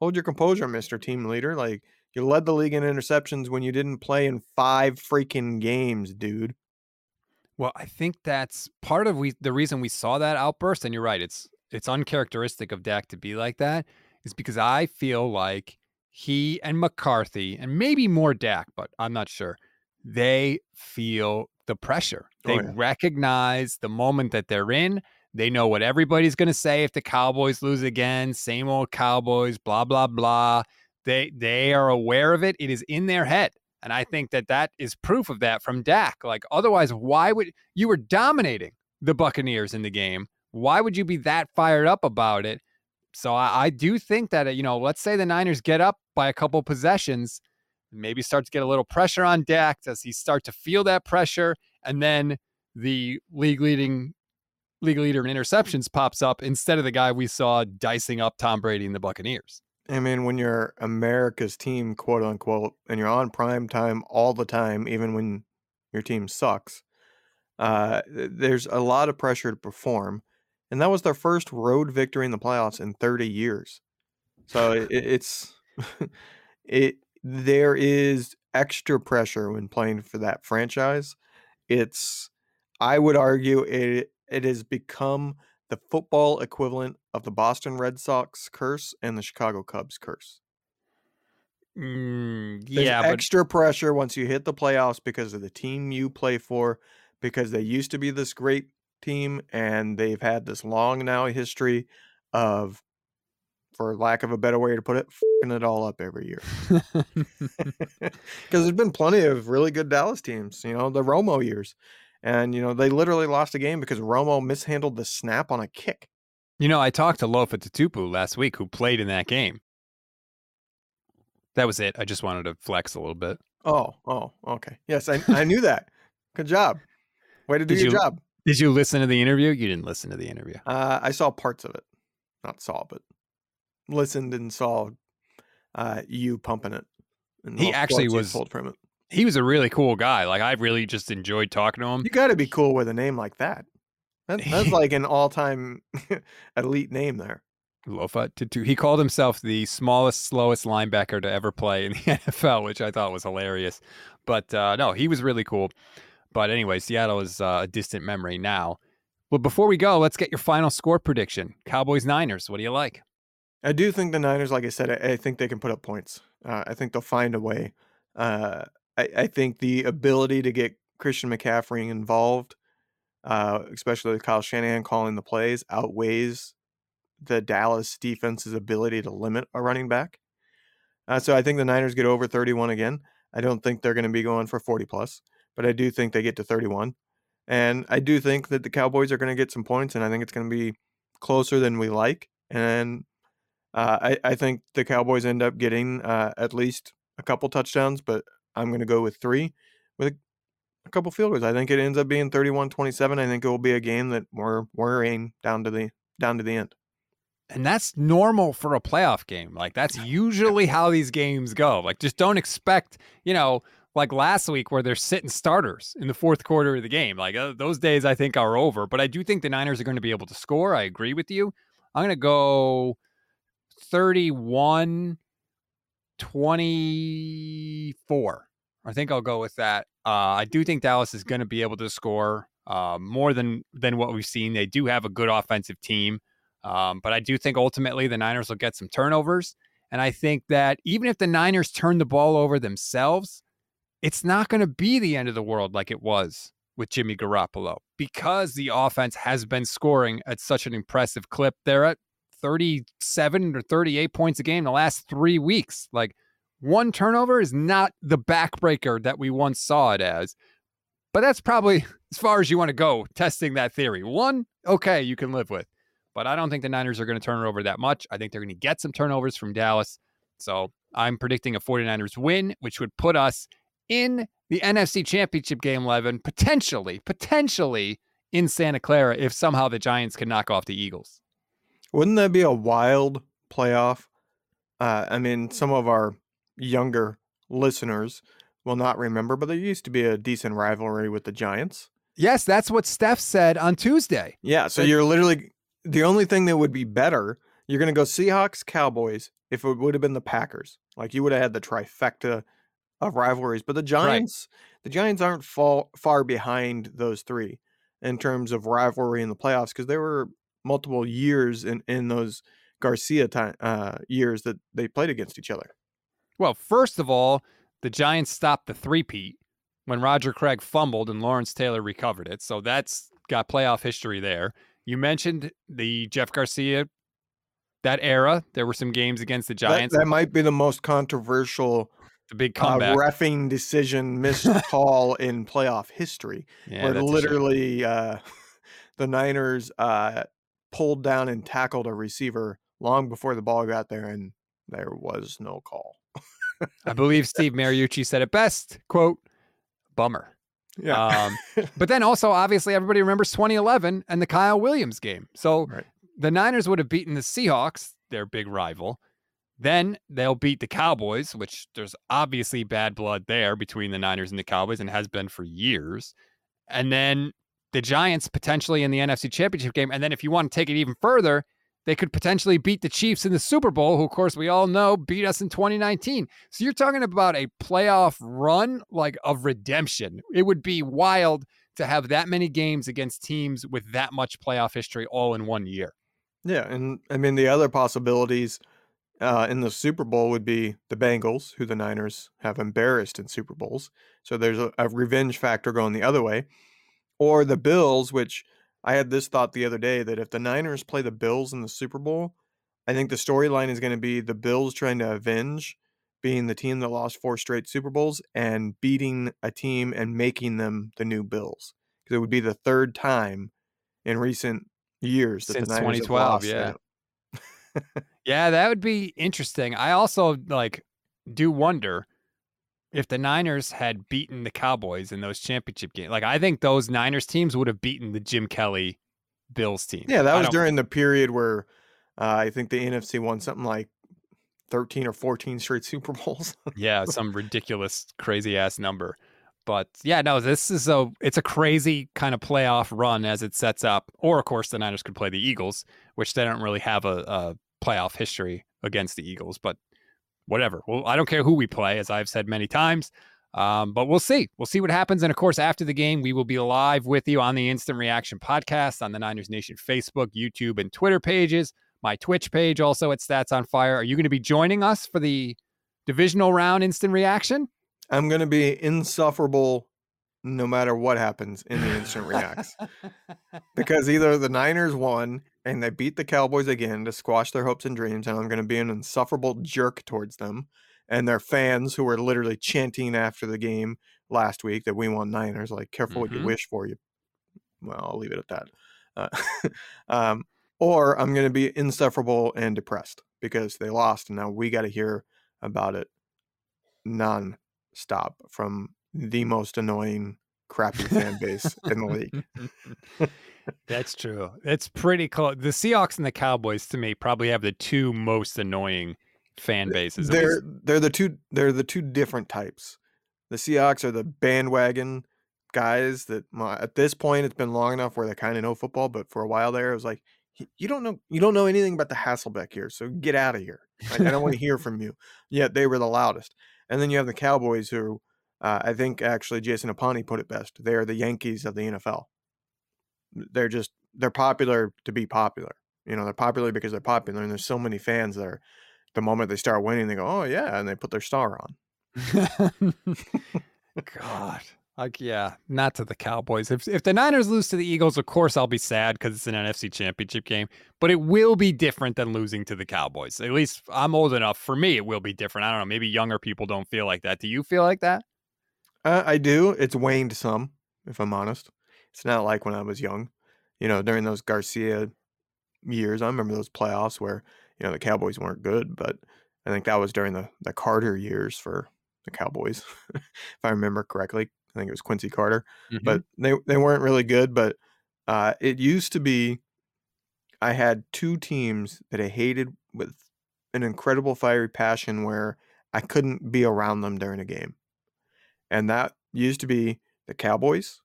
hold your composure, Mister Team Leader. Like, you led the league in interceptions when you didn't play in five freaking games, dude. Well, I think that's part of we the reason we saw that outburst, and you're right. It's it's uncharacteristic of Dak to be like that, is because I feel like he and McCarthy, and maybe more Dak, but I'm not sure. They feel the pressure. Oh, They yeah. recognize the moment that they're in. They know what everybody's going to say if the Cowboys lose again. Same old Cowboys, blah blah blah. They they are aware of it. It is in their head. And I think that that is proof of that from Dak. Like, otherwise, why would you were dominating the Buccaneers in the game? Why would you be that fired up about it? So I, I do think that, uh, you know, let's say the Niners get up by a couple possessions, maybe start to get a little pressure on Dak. Does he start to feel that pressure? And then the league leading league leader in interceptions pops up instead of the guy we saw dicing up Tom Brady and the Buccaneers. I mean, when you're America's team, quote unquote, and you're on prime time all the time, even when your team sucks, uh, there's a lot of pressure to perform. And that was their first road victory in the playoffs in 30 years. So it, it- it's it there is extra pressure when playing for that franchise. It's I would argue it it has become the football equivalent of the Boston Red Sox curse and the Chicago Cubs curse. Mm, There's yeah, but extra pressure once you hit the playoffs because of the team you play for, because they used to be this great team and they've had this long now history of, for lack of a better way to put it, fing it all up every year. Because there's been plenty of really good Dallas teams, you know, the Romo years. And, you know, they literally lost a game because Romo mishandled the snap on a kick. You know, I talked to Lofa Tatupu last week, who played in that game. That was it. I just wanted to flex a little bit. Oh, oh, okay. Yes, I, I knew that. Good job. Way to do Did your you- job. Did you listen to the interview? You didn't listen to the interview. Uh, I saw parts of it, not saw, but listened and saw uh, you pumping it. And He actually was- pulled from it. He was a really cool guy. Like I really just enjoyed talking to him. You got to be cool with a name like that. that that's like an all-time elite name there. Lofa Tatu. He called himself the smallest, slowest linebacker to ever play in the NFL, which I thought was hilarious. But uh, no, he was really cool. But anyway, Seattle is uh, a distant memory now. But before we go, let's get your final score prediction. Cowboys Niners. What do you like? I do think the Niners, like I said, I, I think they can put up points. Uh, I think they'll find a way. Uh, I, I think the ability to get Christian McCaffrey involved, uh, especially with Kyle Shanahan calling the plays, outweighs the Dallas defense's ability to limit a running back. Uh, so I think the Niners get over 31 again. I don't think they're going to be going for 40 plus, but I do think they get to 31. And I do think that the Cowboys are going to get some points, and I think it's going to be closer than we like. And uh, I, I think the Cowboys end up getting uh, at least a couple touchdowns, but I'm going to go with three with a couple fielders. I think it ends up being 31-27. I think it will be a game that we're worrying down to the down to the end. And that's normal for a playoff game. Like that's usually how these games go. Like just don't expect, you know, like last week where they're sitting starters in the fourth quarter of the game. Like uh, those days I think are over, but I do think the Niners are going to be able to score. I agree with you. I'm going to go 31 24. I think I'll go with that. Uh, I do think Dallas is going to be able to score uh, more than than what we've seen. They do have a good offensive team. Um, but I do think ultimately the Niners will get some turnovers. And I think that even if the Niners turn the ball over themselves, it's not going to be the end of the world like it was with Jimmy Garoppolo because the offense has been scoring at such an impressive clip. They're at 37 or 38 points a game the last three weeks. Like one turnover is not the backbreaker that we once saw it as. But that's probably as far as you want to go testing that theory. One, okay, you can live with but I don't think the Niners are going to turn over that much. I think they're going to get some turnovers from Dallas. So I'm predicting a 49ers win, which would put us in the NFC Championship game 11, potentially, potentially in Santa Clara if somehow the Giants can knock off the Eagles. Wouldn't that be a wild playoff? Uh, I mean, some of our younger listeners will not remember, but there used to be a decent rivalry with the Giants. Yes, that's what Steph said on Tuesday. Yeah, so you're literally the only thing that would be better. You're going to go Seahawks, Cowboys. If it would have been the Packers, like you would have had the trifecta of rivalries. But the Giants, right. the Giants aren't fall, far behind those three in terms of rivalry in the playoffs because there were multiple years in in those Garcia time uh, years that they played against each other. Well, first of all, the Giants stopped the three-peat when Roger Craig fumbled and Lawrence Taylor recovered it. So that's got playoff history there. You mentioned the Jeff Garcia that era. There were some games against the Giants. That, that might be the most controversial the big comeback. Uh, refing decision missed call in playoff history. Yeah, where literally uh, the Niners uh, pulled down and tackled a receiver long before the ball got there, and there was no call. I believe Steve Mariucci said it best. Quote, bummer. Yeah. Um, but then also, obviously, everybody remembers 2011 and the Kyle Williams game. So right. the Niners would have beaten the Seahawks, their big rival. Then they'll beat the Cowboys, which there's obviously bad blood there between the Niners and the Cowboys and has been for years. And then the Giants potentially in the NFC Championship game. And then if you want to take it even further, they could potentially beat the Chiefs in the Super Bowl, who, of course, we all know beat us in 2019. So you're talking about a playoff run like of redemption. It would be wild to have that many games against teams with that much playoff history all in one year. Yeah. And I mean, the other possibilities uh, in the Super Bowl would be the Bengals, who the Niners have embarrassed in Super Bowls. So there's a, a revenge factor going the other way. Or the Bills, which I had this thought the other day that if the Niners play the Bills in the Super Bowl, I think the storyline is going to be the Bills trying to avenge being the team that lost four straight Super Bowls and beating a team and making them the new Bills. Because it would be the third time in recent years that Since the Niners 2012, yeah. yeah, that would be interesting. I also like do wonder if the Niners had beaten the Cowboys in those championship games, like I think those Niners teams would have beaten the Jim Kelly Bills team. Yeah, that was during the period where uh, I think the NFC won something like 13 or 14 straight Super Bowls. yeah, some ridiculous, crazy ass number. But yeah, no, this is a it's a crazy kind of playoff run as it sets up. Or of course, the Niners could play the Eagles, which they don't really have a, a playoff history against the Eagles. But whatever. Well, I don't care who we play, as I've said many times. Um, but we'll see. We'll see what happens. And of course, after the game, we will be live with you on the Instant Reaction podcast on the Niners Nation Facebook, YouTube, and Twitter pages. My Twitch page also at Stats on Fire. Are you going to be joining us for the divisional round Instant Reaction? I'm going to be insufferable no matter what happens in the Instant Reacts because either the Niners won and they beat the Cowboys again to squash their hopes and dreams, and I'm going to be an insufferable jerk towards them and their fans who were literally chanting after the game last week that we won Niners. Like, careful mm-hmm. what you mm-hmm. wish for. You, well, I'll leave it at that. Uh, um, or I'm going to be insufferable and depressed because they lost, and now we got to hear about it non-stop from the most annoying crappy fan base in the league. That's true. It's pretty close. The Seahawks and the Cowboys to me probably have the two most annoying fan bases. They're they're the two they're the two different types. The Seahawks are the bandwagon guys that at this point it's been long enough where they kind of know football, but for a while there it was like you don't know you don't know anything about the Hasselbeck here, so get out of here. Like, I don't want to hear from you. Yet they were the loudest. And then you have the Cowboys who uh, I think actually Jason Apani put it best. They're the Yankees of the NFL they're just they're popular to be popular. You know, they're popular because they're popular, and there's so many fans that are. The moment they start winning, they go, "Oh yeah," and they put their star on. God, like yeah, not to the Cowboys. If if the Niners lose to the Eagles, of course I'll be sad because it's an NFC Championship game. But it will be different than losing to the Cowboys. At least I'm old enough. For me, it will be different. I don't know. Maybe younger people don't feel like that. Do you feel like that? Uh, I do. It's waned some, if I'm honest. It's not like when I was young, you know, during those Garcia years. I remember those playoffs where, you know, the Cowboys weren't good, but I think that was during the, the Carter years for the Cowboys, if I remember correctly. I think it was Quincy Carter, mm-hmm. but they, they weren't really good. But uh, Uh, it used to be I had two teams that I hated with an incredible fiery passion where I couldn't be around them during a game. And that used to be the Cowboys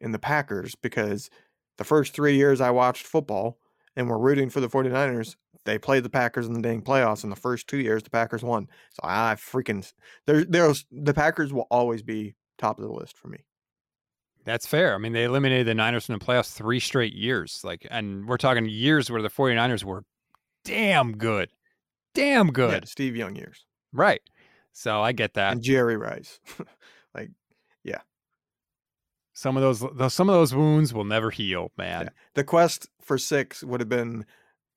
and the Packers because the first three years I watched football and were rooting for the 49ers, they played the Packers in the dang playoffs. In the first two years, the Packers won. So I freaking there, there's the Packers will always be top of the list for me. That's fair. I mean, they eliminated the Niners from the playoffs three straight years. Like, and we're talking years where the 49ers were damn good. Damn good. Yeah, Steve Young years. Right. So I get that. And Jerry Rice. like, yeah. Some of those, those some of those wounds will never heal, man. Yeah. The quest for six would have been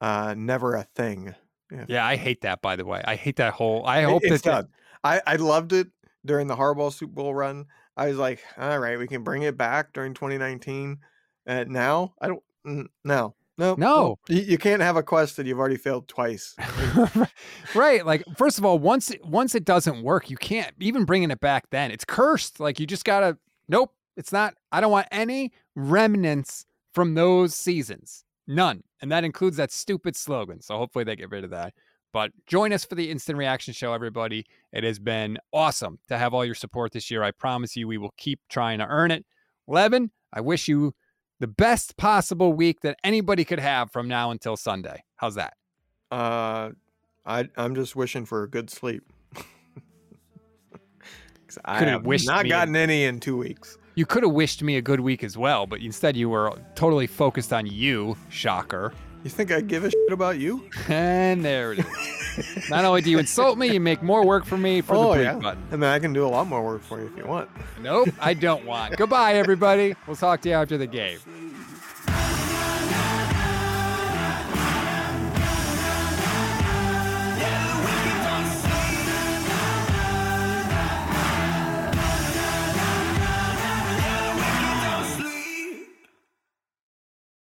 uh never a thing. Yeah. yeah, I hate that by the way. I hate that whole I hope it's that done. I, I loved it during the Harbaugh Super Bowl run. I was like, all right, we can bring it back during 2019. And now I don't no. No, no, you, you can't have a quest that you've already failed twice. right, like first of all, once once it doesn't work, you can't even bringing it back. Then it's cursed. Like you just gotta. Nope, it's not. I don't want any remnants from those seasons. None, and that includes that stupid slogan. So hopefully they get rid of that. But join us for the instant reaction show, everybody. It has been awesome to have all your support this year. I promise you, we will keep trying to earn it. Levin, I wish you the best possible week that anybody could have from now until Sunday. How's that? Uh, I I'm just wishing for a good sleep. I could have wished not gotten a, any in two weeks. You could have wished me a good week as well, but instead you were totally focused on you. Shocker. You think I give a shit about you? And there it is. Not only do you insult me, you make more work for me for oh, the yeah. button. And then I can do a lot more work for you if you want. Nope, I don't want. Goodbye, everybody. We'll talk to you after the game.